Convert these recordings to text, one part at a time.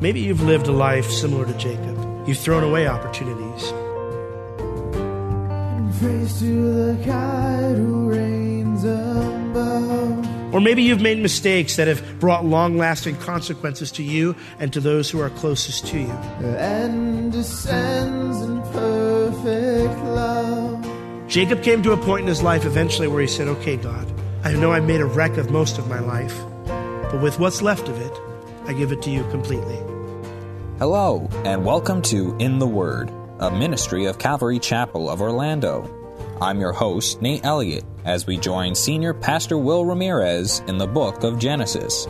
Maybe you've lived a life similar to Jacob. You've thrown away opportunities. Or maybe you've made mistakes that have brought long lasting consequences to you and to those who are closest to you. And descends in perfect love. Jacob came to a point in his life eventually where he said, Okay, God, I know I've made a wreck of most of my life, but with what's left of it, I give it to you completely. Hello, and welcome to In the Word, a ministry of Calvary Chapel of Orlando. I'm your host, Nate Elliott, as we join Senior Pastor Will Ramirez in the book of Genesis.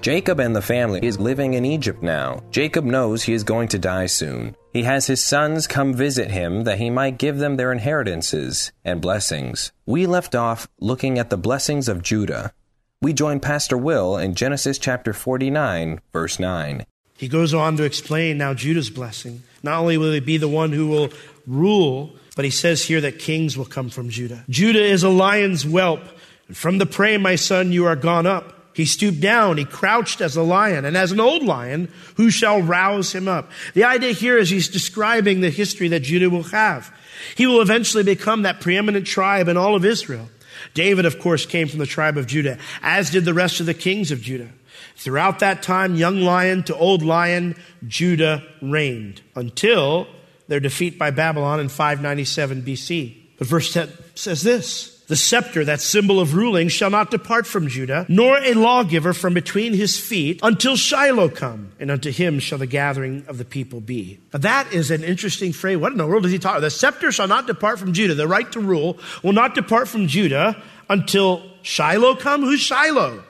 Jacob and the family is living in Egypt now. Jacob knows he is going to die soon. He has his sons come visit him that he might give them their inheritances and blessings. We left off looking at the blessings of Judah. We join Pastor Will in Genesis chapter 49, verse 9. He goes on to explain now Judah's blessing. Not only will he be the one who will rule, but he says here that kings will come from Judah. Judah is a lion's whelp. And from the prey, my son, you are gone up. He stooped down, he crouched as a lion, and as an old lion, who shall rouse him up? The idea here is he's describing the history that Judah will have. He will eventually become that preeminent tribe in all of Israel. David, of course, came from the tribe of Judah, as did the rest of the kings of Judah. Throughout that time, young lion to old lion, Judah reigned until their defeat by Babylon in 597 BC. But verse 10 says this. The scepter, that symbol of ruling, shall not depart from Judah, nor a lawgiver from between his feet, until Shiloh come, and unto him shall the gathering of the people be. Now that is an interesting phrase. What in the world is he talking? The scepter shall not depart from Judah. The right to rule will not depart from Judah until Shiloh come. Who's Shiloh?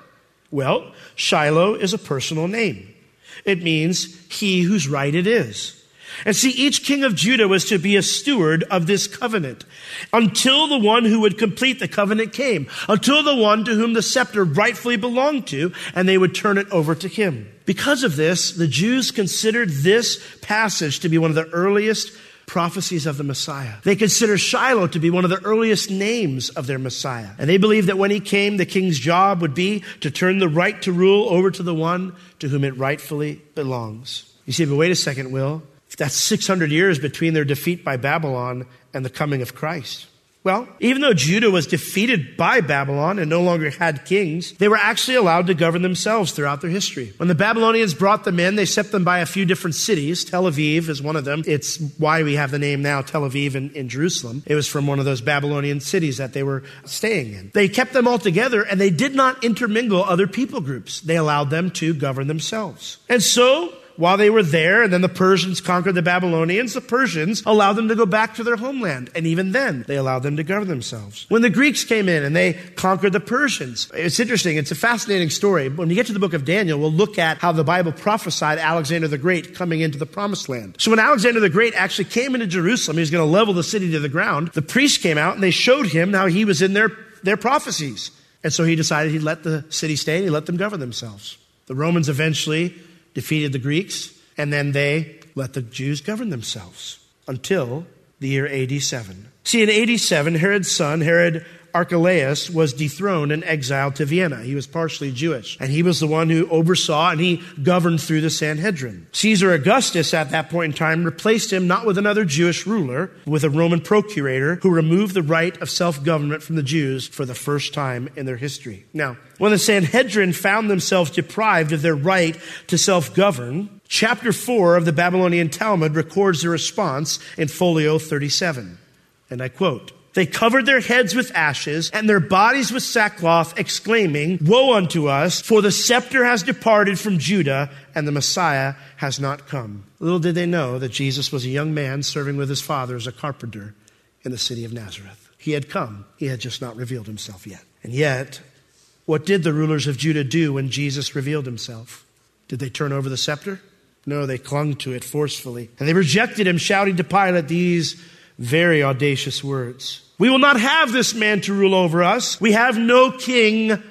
Well, Shiloh is a personal name. It means he whose right it is. And see, each king of Judah was to be a steward of this covenant until the one who would complete the covenant came, until the one to whom the scepter rightfully belonged to, and they would turn it over to him. Because of this, the Jews considered this passage to be one of the earliest prophecies of the Messiah. They consider Shiloh to be one of the earliest names of their Messiah. And they believed that when he came, the king's job would be to turn the right to rule over to the one to whom it rightfully belongs. You see, but wait a second, Will. That's 600 years between their defeat by Babylon and the coming of Christ. Well, even though Judah was defeated by Babylon and no longer had kings, they were actually allowed to govern themselves throughout their history. When the Babylonians brought them in, they set them by a few different cities. Tel Aviv is one of them. It's why we have the name now Tel Aviv in, in Jerusalem. It was from one of those Babylonian cities that they were staying in. They kept them all together and they did not intermingle other people groups. They allowed them to govern themselves. And so, while they were there, and then the Persians conquered the Babylonians, the Persians allowed them to go back to their homeland. And even then, they allowed them to govern themselves. When the Greeks came in and they conquered the Persians, it's interesting. It's a fascinating story. When we get to the book of Daniel, we'll look at how the Bible prophesied Alexander the Great coming into the promised land. So when Alexander the Great actually came into Jerusalem, he was going to level the city to the ground. The priests came out and they showed him how he was in their, their prophecies. And so he decided he'd let the city stay and he let them govern themselves. The Romans eventually defeated the Greeks, and then they let the Jews govern themselves until the year AD 7. See, in AD 7, Herod's son, Herod Archelaus, was dethroned and exiled to Vienna. He was partially Jewish, and he was the one who oversaw and he governed through the Sanhedrin. Caesar Augustus, at that point in time, replaced him not with another Jewish ruler, with a Roman procurator who removed the right of self government from the Jews for the first time in their history. Now, when the Sanhedrin found themselves deprived of their right to self govern, chapter 4 of the Babylonian Talmud records the response in folio 37. And I quote, they covered their heads with ashes and their bodies with sackcloth, exclaiming, Woe unto us, for the scepter has departed from Judah and the Messiah has not come. Little did they know that Jesus was a young man serving with his father as a carpenter in the city of Nazareth. He had come, he had just not revealed himself yet. And yet, What did the rulers of Judah do when Jesus revealed himself? Did they turn over the scepter? No, they clung to it forcefully. And they rejected him, shouting to Pilate these very audacious words We will not have this man to rule over us. We have no king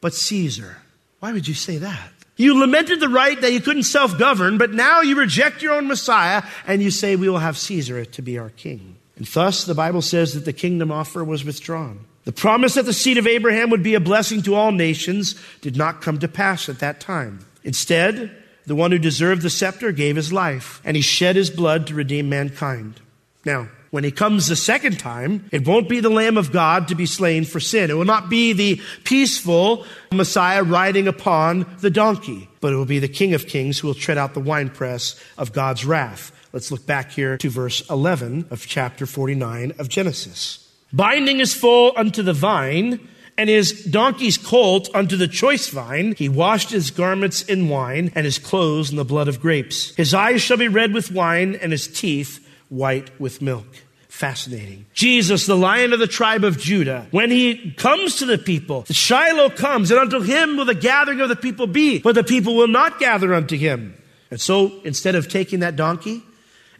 but Caesar. Why would you say that? You lamented the right that you couldn't self govern, but now you reject your own Messiah and you say, We will have Caesar to be our king. And thus, the Bible says that the kingdom offer was withdrawn. The promise that the seed of Abraham would be a blessing to all nations did not come to pass at that time. Instead, the one who deserved the scepter gave his life, and he shed his blood to redeem mankind. Now, when he comes the second time, it won't be the Lamb of God to be slain for sin. It will not be the peaceful Messiah riding upon the donkey, but it will be the King of Kings who will tread out the winepress of God's wrath. Let's look back here to verse 11 of chapter 49 of Genesis binding his foal unto the vine, and his donkey's colt unto the choice vine. He washed his garments in wine, and his clothes in the blood of grapes. His eyes shall be red with wine, and his teeth white with milk. Fascinating. Jesus, the lion of the tribe of Judah, when he comes to the people, Shiloh comes, and unto him will the gathering of the people be, but the people will not gather unto him. And so, instead of taking that donkey,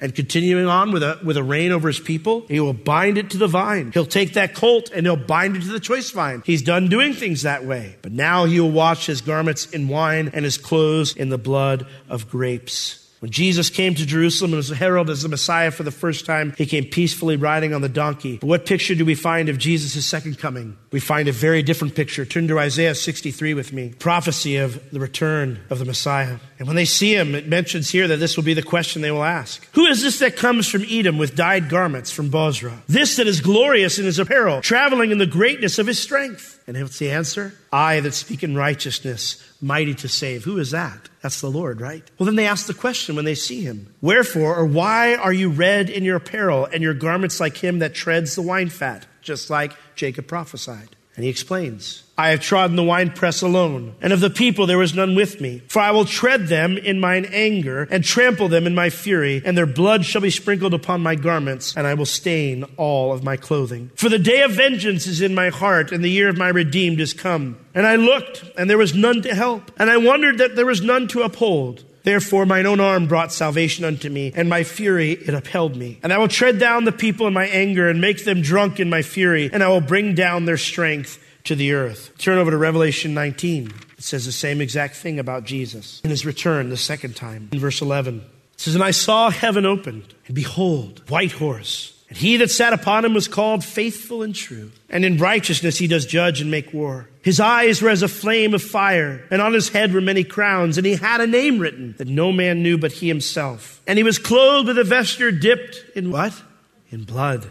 and continuing on with a, with a reign over his people, he will bind it to the vine. He'll take that colt and he'll bind it to the choice vine. He's done doing things that way. But now he will wash his garments in wine and his clothes in the blood of grapes. When Jesus came to Jerusalem and was heralded as the Messiah for the first time, he came peacefully riding on the donkey. But what picture do we find of Jesus' second coming? We find a very different picture. Turn to Isaiah 63 with me. Prophecy of the return of the Messiah. And when they see him, it mentions here that this will be the question they will ask. Who is this that comes from Edom with dyed garments from Bozrah? This that is glorious in his apparel, traveling in the greatness of his strength. And what's the answer? I that speak in righteousness, mighty to save. Who is that? That's the Lord, right? Well, then they ask the question when they see him Wherefore, or why are you red in your apparel, and your garments like him that treads the wine fat, just like Jacob prophesied? And he explains, I have trodden the winepress alone, and of the people there was none with me. For I will tread them in mine anger, and trample them in my fury, and their blood shall be sprinkled upon my garments, and I will stain all of my clothing. For the day of vengeance is in my heart, and the year of my redeemed is come. And I looked, and there was none to help, and I wondered that there was none to uphold. Therefore, mine own arm brought salvation unto me, and my fury it upheld me. And I will tread down the people in my anger, and make them drunk in my fury, and I will bring down their strength to the earth. Turn over to Revelation 19. It says the same exact thing about Jesus in his return the second time. In verse 11, it says, And I saw heaven opened, and behold, white horse. And he that sat upon him was called faithful and true. And in righteousness he does judge and make war. His eyes were as a flame of fire, and on his head were many crowns, and he had a name written that no man knew but he himself. And he was clothed with a vesture dipped in what? In blood.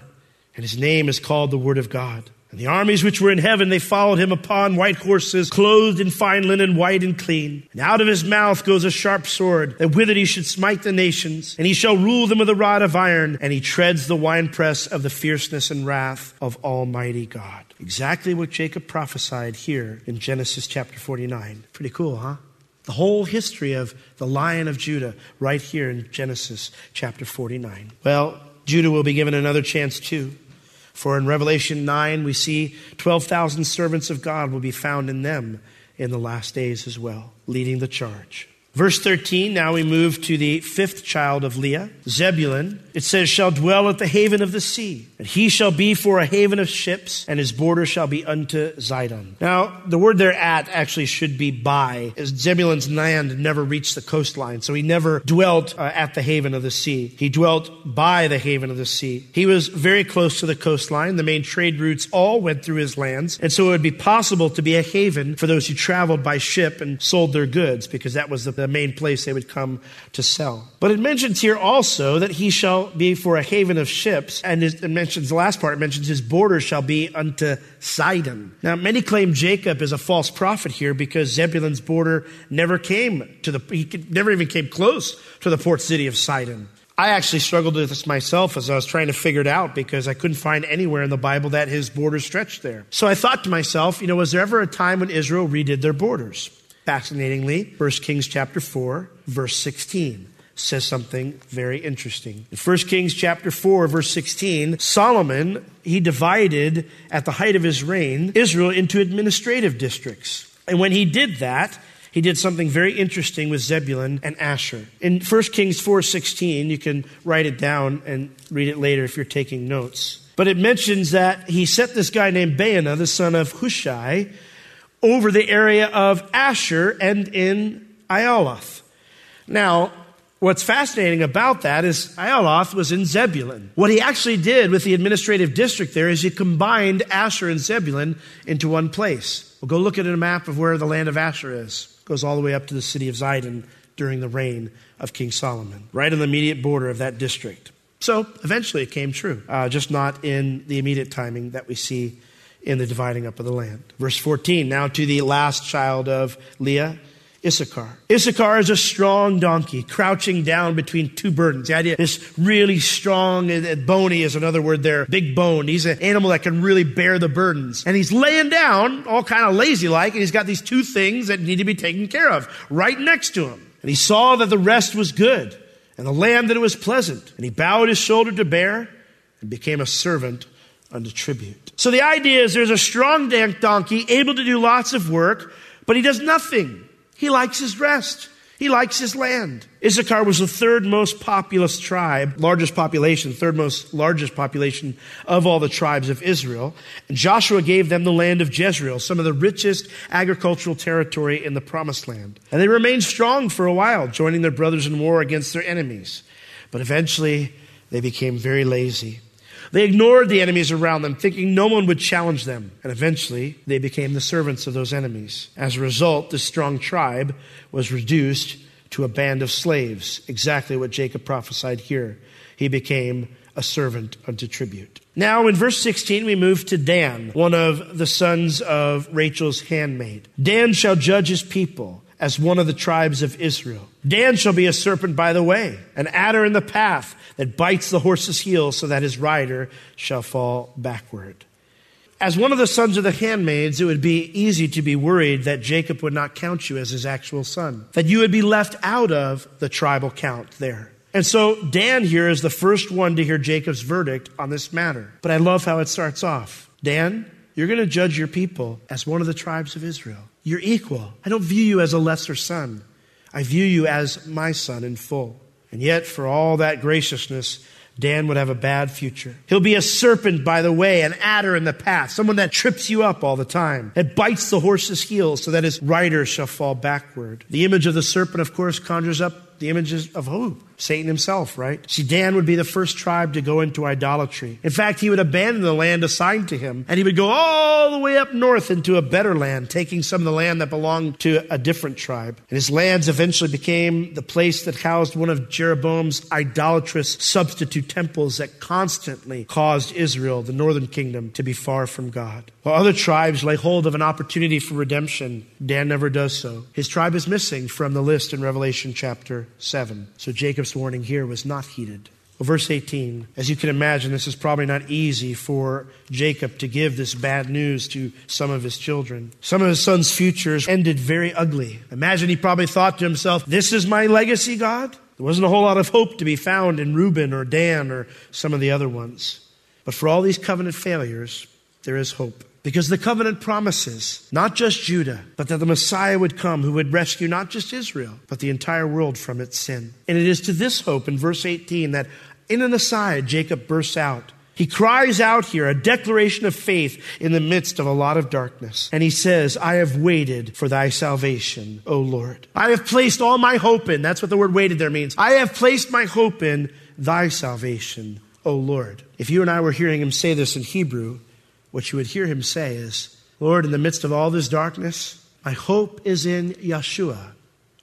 And his name is called the Word of God. And the armies which were in heaven, they followed him upon white horses, clothed in fine linen, white and clean. And out of his mouth goes a sharp sword, that with it he should smite the nations, and he shall rule them with a rod of iron, and he treads the winepress of the fierceness and wrath of Almighty God. Exactly what Jacob prophesied here in Genesis chapter 49. Pretty cool, huh? The whole history of the Lion of Judah right here in Genesis chapter 49. Well, Judah will be given another chance too. For in Revelation 9, we see 12,000 servants of God will be found in them in the last days as well, leading the charge. Verse 13, now we move to the fifth child of Leah, Zebulun. It says, shall dwell at the haven of the sea, he shall be for a haven of ships, and his border shall be unto Zidon. Now, the word there at actually should be by, as Zebulun's land never reached the coastline, so he never dwelt uh, at the haven of the sea. He dwelt by the haven of the sea. He was very close to the coastline. The main trade routes all went through his lands, and so it would be possible to be a haven for those who traveled by ship and sold their goods, because that was the the main place they would come to sell. But it mentions here also that he shall be for a haven of ships, and it mentions the last part, mentions his border shall be unto Sidon. Now, many claim Jacob is a false prophet here because Zebulun's border never came to the, he never even came close to the port city of Sidon. I actually struggled with this myself as I was trying to figure it out because I couldn't find anywhere in the Bible that his borders stretched there. So I thought to myself, you know, was there ever a time when Israel redid their borders? Fascinatingly, 1 Kings chapter 4, verse 16. Says something very interesting. In 1 Kings chapter 4 verse 16, Solomon, he divided at the height of his reign Israel into administrative districts. And when he did that, he did something very interesting with Zebulun and Asher. In 1 Kings 4:16, you can write it down and read it later if you're taking notes. But it mentions that he set this guy named Baana, the son of Hushai, over the area of Asher and in Aialoth. Now, What's fascinating about that is Aialoth was in Zebulun. What he actually did with the administrative district there is he combined Asher and Zebulun into one place. We'll go look at a map of where the land of Asher is. It goes all the way up to the city of Zidon during the reign of King Solomon, right on the immediate border of that district. So eventually it came true, uh, just not in the immediate timing that we see in the dividing up of the land. Verse 14 Now to the last child of Leah Issachar. Issachar is a strong donkey, crouching down between two burdens. The idea is really strong, and bony is another word there, big bone. He's an animal that can really bear the burdens. And he's laying down, all kind of lazy like, and he's got these two things that need to be taken care of right next to him. And he saw that the rest was good, and the land that it was pleasant. And he bowed his shoulder to bear, and became a servant unto tribute. So the idea is there's a strong donkey, able to do lots of work, but he does nothing. He likes his rest. He likes his land. Issachar was the third most populous tribe, largest population, third most largest population of all the tribes of Israel. And Joshua gave them the land of Jezreel, some of the richest agricultural territory in the promised land. And they remained strong for a while, joining their brothers in war against their enemies. But eventually, they became very lazy. They ignored the enemies around them, thinking no one would challenge them. And eventually, they became the servants of those enemies. As a result, this strong tribe was reduced to a band of slaves, exactly what Jacob prophesied here. He became a servant unto tribute. Now, in verse 16, we move to Dan, one of the sons of Rachel's handmaid. Dan shall judge his people as one of the tribes of Israel. Dan shall be a serpent by the way, an adder in the path that bites the horse's heel so that his rider shall fall backward. As one of the sons of the handmaids, it would be easy to be worried that Jacob would not count you as his actual son, that you would be left out of the tribal count there. And so Dan here is the first one to hear Jacob's verdict on this matter. But I love how it starts off. Dan, you're going to judge your people as one of the tribes of Israel. You're equal. I don't view you as a lesser son. I view you as my son in full. And yet, for all that graciousness, Dan would have a bad future. He'll be a serpent by the way, an adder in the path, someone that trips you up all the time, that bites the horse's heel so that his rider shall fall backward. The image of the serpent, of course, conjures up the images of who? Satan himself, right? See, Dan would be the first tribe to go into idolatry. In fact, he would abandon the land assigned to him, and he would go all the way up north into a better land, taking some of the land that belonged to a different tribe. And his lands eventually became the place that housed one of Jeroboam's idolatrous substitute temples that constantly caused Israel, the northern kingdom, to be far from God. While other tribes lay hold of an opportunity for redemption, Dan never does so. His tribe is missing from the list in Revelation chapter 7. So Jacob's warning here was not heeded. Well, verse 18, as you can imagine, this is probably not easy for Jacob to give this bad news to some of his children. Some of his son's futures ended very ugly. Imagine he probably thought to himself, This is my legacy, God? There wasn't a whole lot of hope to be found in Reuben or Dan or some of the other ones. But for all these covenant failures, there is hope. Because the covenant promises not just Judah, but that the Messiah would come who would rescue not just Israel, but the entire world from its sin. And it is to this hope in verse 18 that in an aside, Jacob bursts out. He cries out here a declaration of faith in the midst of a lot of darkness. And he says, I have waited for thy salvation, O Lord. I have placed all my hope in. That's what the word waited there means. I have placed my hope in thy salvation, O Lord. If you and I were hearing him say this in Hebrew, what you would hear him say is, Lord, in the midst of all this darkness, my hope is in Yeshua,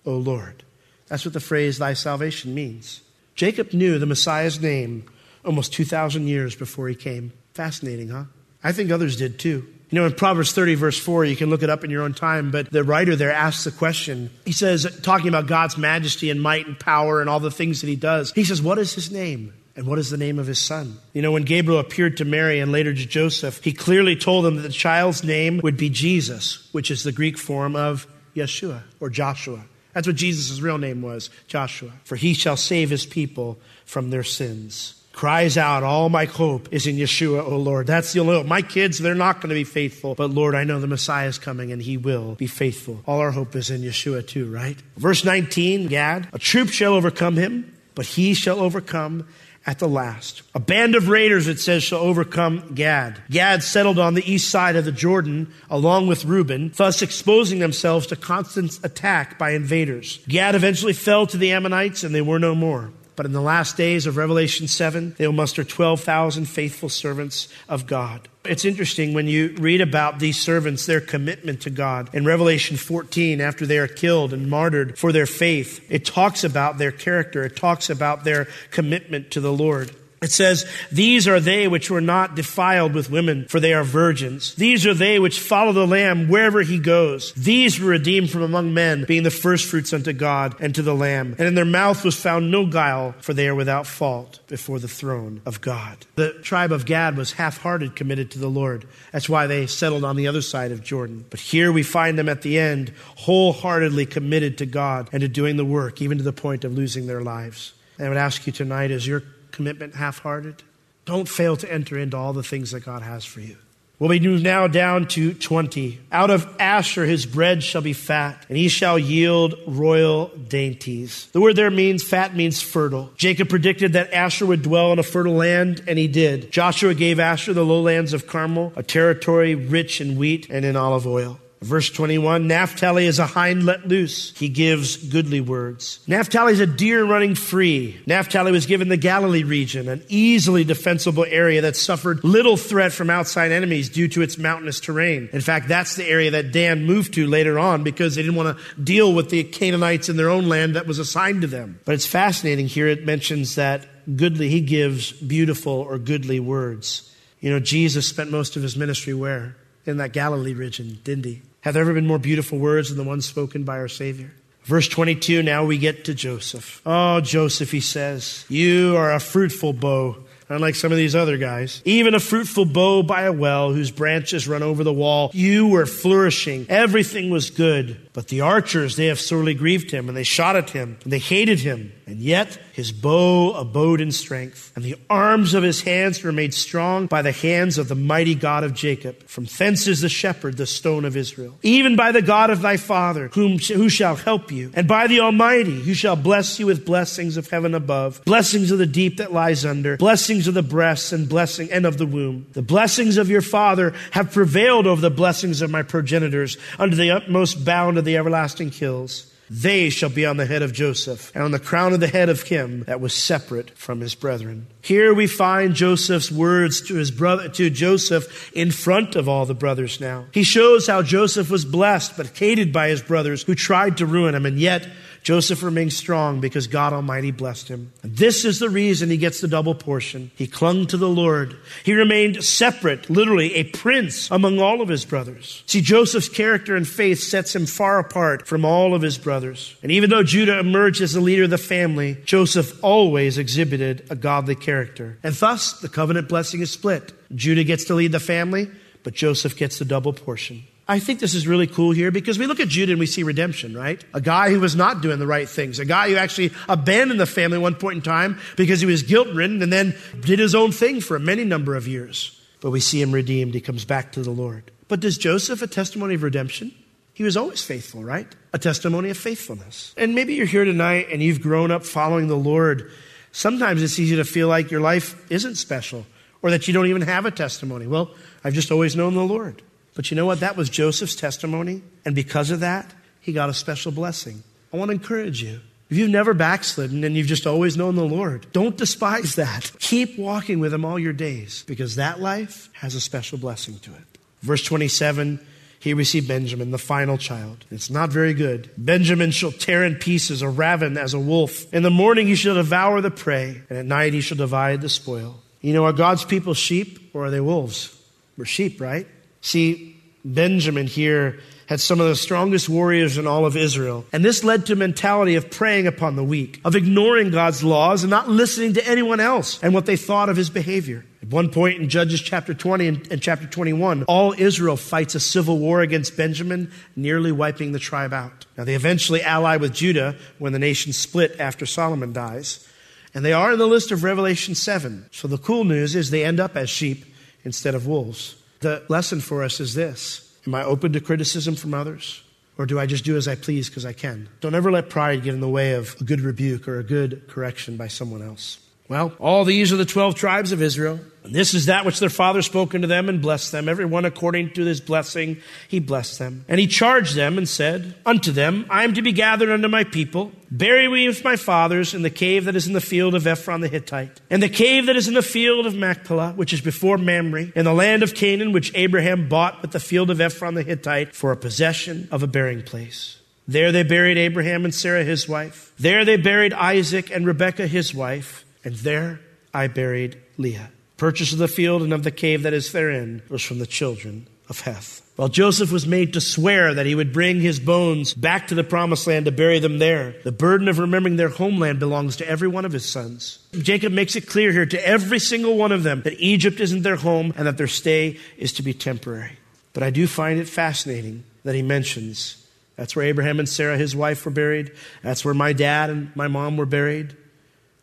O Lord. That's what the phrase thy salvation means. Jacob knew the Messiah's name almost 2,000 years before he came. Fascinating, huh? I think others did too. You know, in Proverbs 30, verse 4, you can look it up in your own time, but the writer there asks the question. He says, talking about God's majesty and might and power and all the things that he does, he says, What is his name? And what is the name of his son? You know, when Gabriel appeared to Mary and later to Joseph, he clearly told them that the child's name would be Jesus, which is the Greek form of Yeshua or Joshua, That's what Jesus' real name was, Joshua. For he shall save his people from their sins. Cries out, All my hope is in Yeshua, O Lord. That's the only hope. My kids, they're not going to be faithful. But Lord, I know the Messiah is coming and he will be faithful. All our hope is in Yeshua too, right? Verse 19, Gad, a troop shall overcome him, but he shall overcome at the last. A band of raiders, it says, shall overcome Gad. Gad settled on the east side of the Jordan along with Reuben, thus exposing themselves to constant attack by invaders. Gad eventually fell to the Ammonites and they were no more. But in the last days of Revelation 7, they will muster 12,000 faithful servants of God. It's interesting when you read about these servants, their commitment to God. In Revelation 14, after they are killed and martyred for their faith, it talks about their character. It talks about their commitment to the Lord. It says, These are they which were not defiled with women, for they are virgins. These are they which follow the Lamb wherever he goes. These were redeemed from among men, being the firstfruits unto God and to the Lamb. And in their mouth was found no guile, for they are without fault before the throne of God. The tribe of Gad was half hearted committed to the Lord. That's why they settled on the other side of Jordan. But here we find them at the end, wholeheartedly committed to God and to doing the work, even to the point of losing their lives. And I would ask you tonight, is your commitment half hearted? Don't fail to enter into all the things that God has for you. Well, we move now down to 20. Out of Asher his bread shall be fat, and he shall yield royal dainties. The word there means fat means fertile. Jacob predicted that Asher would dwell in a fertile land, and he did. Joshua gave Asher the lowlands of Carmel, a territory rich in wheat and in olive oil. Verse 21 Naphtali is a hind let loose. He gives goodly words. Naphtali is a deer running free. Naphtali was given the Galilee region, an easily defensible area that suffered little threat from outside enemies due to its mountainous terrain. In fact, that's the area that Dan moved to later on because they didn't want to deal with the Canaanites in their own land that was assigned to them. But it's fascinating here. It mentions that goodly, he gives beautiful or goodly words. You know, Jesus spent most of his ministry where? In that Galilee region, didn't he? Have there ever been more beautiful words than the ones spoken by our Savior? Verse 22, now we get to Joseph. Oh, Joseph, he says, you are a fruitful bough, unlike some of these other guys. Even a fruitful bough by a well whose branches run over the wall. You were flourishing. Everything was good. But the archers, they have sorely grieved him, and they shot at him, and they hated him. And yet his bow abode in strength, and the arms of his hands were made strong by the hands of the mighty God of Jacob. From thence is the shepherd, the stone of Israel. Even by the God of thy father, whom, who shall help you, and by the Almighty, who shall bless you with blessings of heaven above, blessings of the deep that lies under, blessings of the breasts, and blessing and of the womb. The blessings of your father have prevailed over the blessings of my progenitors, under the utmost bound of the everlasting hills. They shall be on the head of Joseph, and on the crown of the head of him that was separate from his brethren. Here we find Joseph's words to his brother, to Joseph in front of all the brothers now. He shows how Joseph was blessed, but hated by his brothers who tried to ruin him, and yet Joseph remained strong because God Almighty blessed him. This is the reason he gets the double portion. He clung to the Lord. He remained separate, literally a prince among all of his brothers. See, Joseph's character and faith sets him far apart from all of his brothers. And even though Judah emerged as the leader of the family, Joseph always exhibited a godly character. And thus, the covenant blessing is split. Judah gets to lead the family, but Joseph gets the double portion. I think this is really cool here because we look at Judah and we see redemption, right? A guy who was not doing the right things, a guy who actually abandoned the family at one point in time because he was guilt ridden and then did his own thing for a many number of years. But we see him redeemed. He comes back to the Lord. But does Joseph a testimony of redemption? He was always faithful, right? A testimony of faithfulness. And maybe you're here tonight and you've grown up following the Lord. Sometimes it's easy to feel like your life isn't special or that you don't even have a testimony. Well, I've just always known the Lord. But you know what? That was Joseph's testimony. And because of that, he got a special blessing. I want to encourage you. If you've never backslidden and you've just always known the Lord, don't despise that. Keep walking with him all your days because that life has a special blessing to it. Verse 27 he received Benjamin, the final child. It's not very good. Benjamin shall tear in pieces a raven as a wolf. In the morning he shall devour the prey, and at night he shall divide the spoil. You know, are God's people sheep or are they wolves? We're sheep, right? See, Benjamin here had some of the strongest warriors in all of Israel. And this led to a mentality of preying upon the weak, of ignoring God's laws and not listening to anyone else and what they thought of his behavior. At one point in Judges chapter 20 and, and, chapter 21, all Israel fights a civil war against Benjamin, nearly wiping the tribe out. Now, they eventually ally with Judah when the nation split after Solomon dies. And they are in the list of Revelation 7. So the cool news is they end up as sheep instead of wolves. The lesson for us is this Am I open to criticism from others? Or do I just do as I please because I can? Don't ever let pride get in the way of a good rebuke or a good correction by someone else. Well, all these are the 12 tribes of Israel. And this is that which their father spoke unto them and blessed them. Every one according to his blessing, he blessed them. And he charged them and said unto them, I am to be gathered unto my people. Bury me with my fathers in the cave that is in the field of Ephron the Hittite, and the cave that is in the field of Machpelah, which is before Mamre, in the land of Canaan, which Abraham bought with the field of Ephron the Hittite for a possession of a burying place. There they buried Abraham and Sarah his wife. There they buried Isaac and Rebekah his wife. And there I buried Leah. Purchase of the field and of the cave that is therein was from the children of Heth. While Joseph was made to swear that he would bring his bones back to the promised land to bury them there, the burden of remembering their homeland belongs to every one of his sons. Jacob makes it clear here to every single one of them that Egypt isn't their home and that their stay is to be temporary. But I do find it fascinating that he mentions that's where Abraham and Sarah, his wife, were buried. That's where my dad and my mom were buried.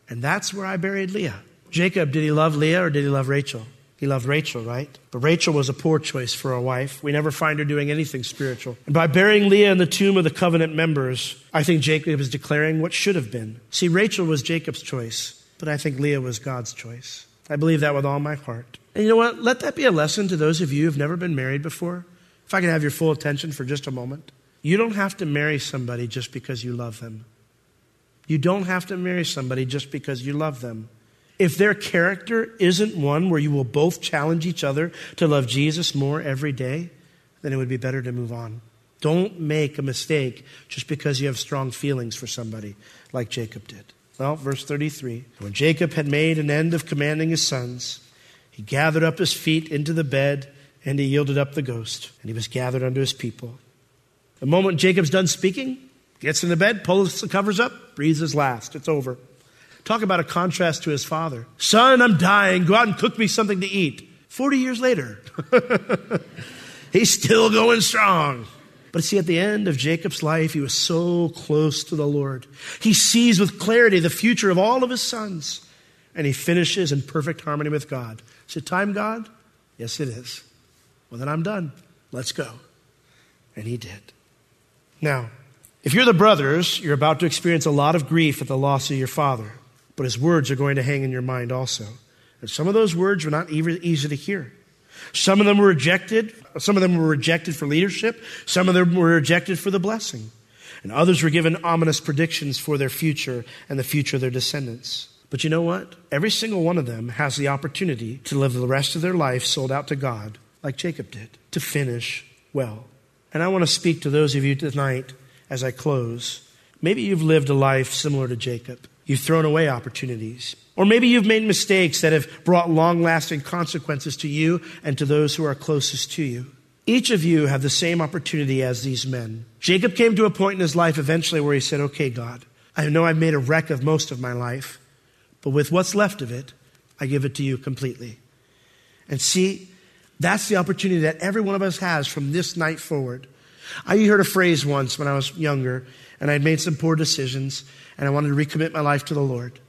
And that's where I buried Leah. Jacob, did he love Leah or did he love Rachel? He loved Rachel, right? But Rachel was a poor choice for a wife. We never find her doing anything spiritual. And by burying Leah in the tomb of the covenant members, I think Jacob is declaring what should have been. See, Rachel was Jacob's choice, but I think Leah was God's choice. I believe that with all my heart. And you know what? Let that be a lesson to those of you who've never been married before. If I can have your full attention for just a moment. You don't have to marry somebody just because you love them. You don't have to marry somebody just because you love them. If their character isn't one where you will both challenge each other to love Jesus more every day, then it would be better to move on. Don't make a mistake just because you have strong feelings for somebody like Jacob did. Well, verse 33 When Jacob had made an end of commanding his sons, he gathered up his feet into the bed and he yielded up the ghost, and he was gathered unto his people. The moment Jacob's done speaking, Gets in the bed, pulls the covers up, breathes his last. It's over. Talk about a contrast to his father. Son, I'm dying. Go out and cook me something to eat. 40 years later, he's still going strong. But see, at the end of Jacob's life, he was so close to the Lord. He sees with clarity the future of all of his sons, and he finishes in perfect harmony with God. Is it time, God? Yes, it is. Well, then I'm done. Let's go. And he did. Now, if you're the brothers, you're about to experience a lot of grief at the loss of your father, but his words are going to hang in your mind also. And some of those words were not even easy to hear. Some of them were rejected. Some of them were rejected for leadership. Some of them were rejected for the blessing. And others were given ominous predictions for their future and the future of their descendants. But you know what? Every single one of them has the opportunity to live the rest of their life sold out to God, like Jacob did, to finish well. And I want to speak to those of you tonight as I close. Maybe you've lived a life similar to Jacob. You've thrown away opportunities. Or maybe you've made mistakes that have brought long lasting consequences to you and to those who are closest to you. Each of you have the same opportunity as these men. Jacob came to a point in his life eventually where he said, Okay, God, I know I've made a wreck of most of my life, but with what's left of it, I give it to you completely. And see, that's the opportunity that every one of us has from this night forward. I heard a phrase once when I was younger and I had made some poor decisions and I wanted to recommit my life to the Lord.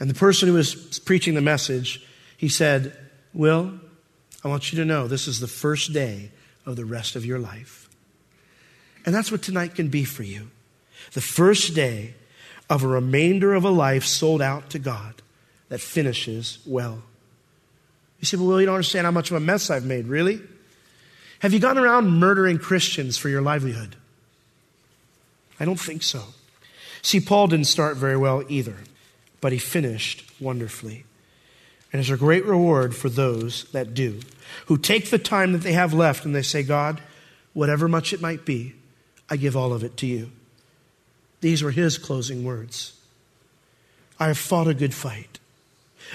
And the person who was preaching the message, he said, Will, I want you to know this is the first day of the rest of your life. And that's what tonight can be for you. The first day of a remainder of a life sold out to God that finishes well. You say, well, you don't understand how much of a mess I've made. Really? Have you gone around murdering Christians for your livelihood? I don't think so. See, Paul didn't start very well either, but he finished wonderfully. And there's a great reward for those that do, who take the time that they have left and they say, God, whatever much it might be, I give all of it to you. These were his closing words. I have fought a good fight.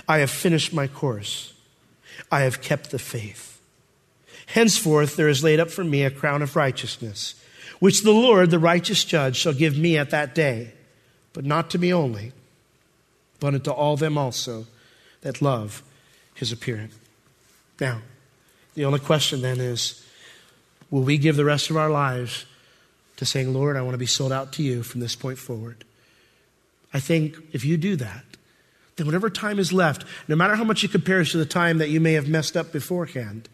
I have finished my course. I have kept the faith. Henceforth there is laid up for me a crown of righteousness, which the Lord, the righteous judge, shall give me at that day, but not to me only, but unto all them also that love his appearing. Now, the only question then is will we give the rest of our lives to saying, Lord, I want to be sold out to you from this point forward? I think if you do that, then whatever time is left, no matter how much it compares to the time that you may have messed up beforehand,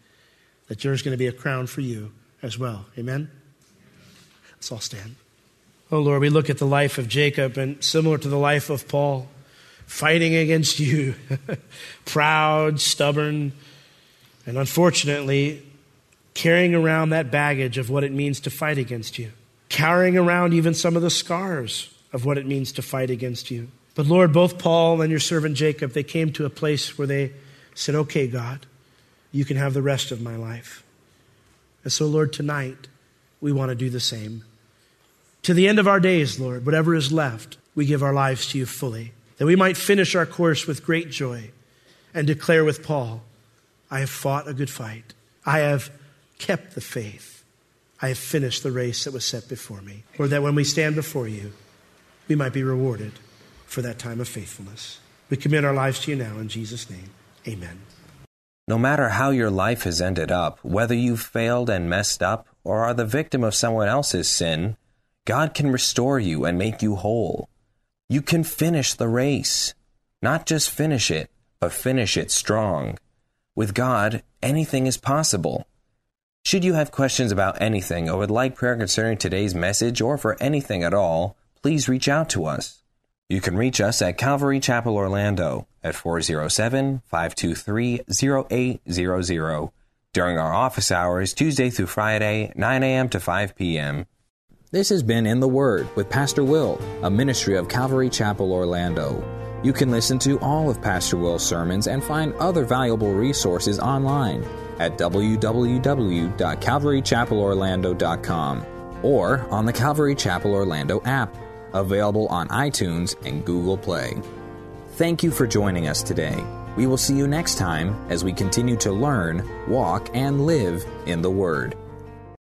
that there's going to be a crown for you as well. Amen? Let's all stand. Oh Lord, we look at the life of Jacob and similar to the life of Paul, fighting against you, proud, stubborn, and unfortunately, carrying around that baggage of what it means to fight against you, carrying around even some of the scars of what it means to fight against you. But Lord, both Paul and your servant Jacob, they came to a place where they said, Okay, God, you can have the rest of my life. And so, Lord, tonight, we want to do the same. To the end of our days, Lord, whatever is left, we give our lives to you fully, that we might finish our course with great joy and declare with Paul, I have fought a good fight. I have kept the faith. I have finished the race that was set before me. Or that when we stand before you, we might be rewarded for that time of faithfulness. We commit our lives to you now in Jesus' name. Amen. No matter how your life has ended up, whether you've failed and messed up or are the victim of someone else's sin, God can restore you and make you whole. You can finish the race. Not just finish it, but finish it strong. With God, anything is possible. Should you have questions about anything or would like prayer concerning today's message or for anything at all, please reach out to us. You can reach us at Calvary Chapel Orlando at 407 523 0800 during our office hours, Tuesday through Friday, 9 a.m. to 5 p.m. This has been In the Word with Pastor Will, a ministry of Calvary Chapel Orlando. You can listen to all of Pastor Will's sermons and find other valuable resources online at www.calvarychapelorlando.com or on the Calvary Chapel Orlando app, available on iTunes and Google Play. Thank you for joining us today. We will see you next time as we continue to learn, walk, and live in the Word.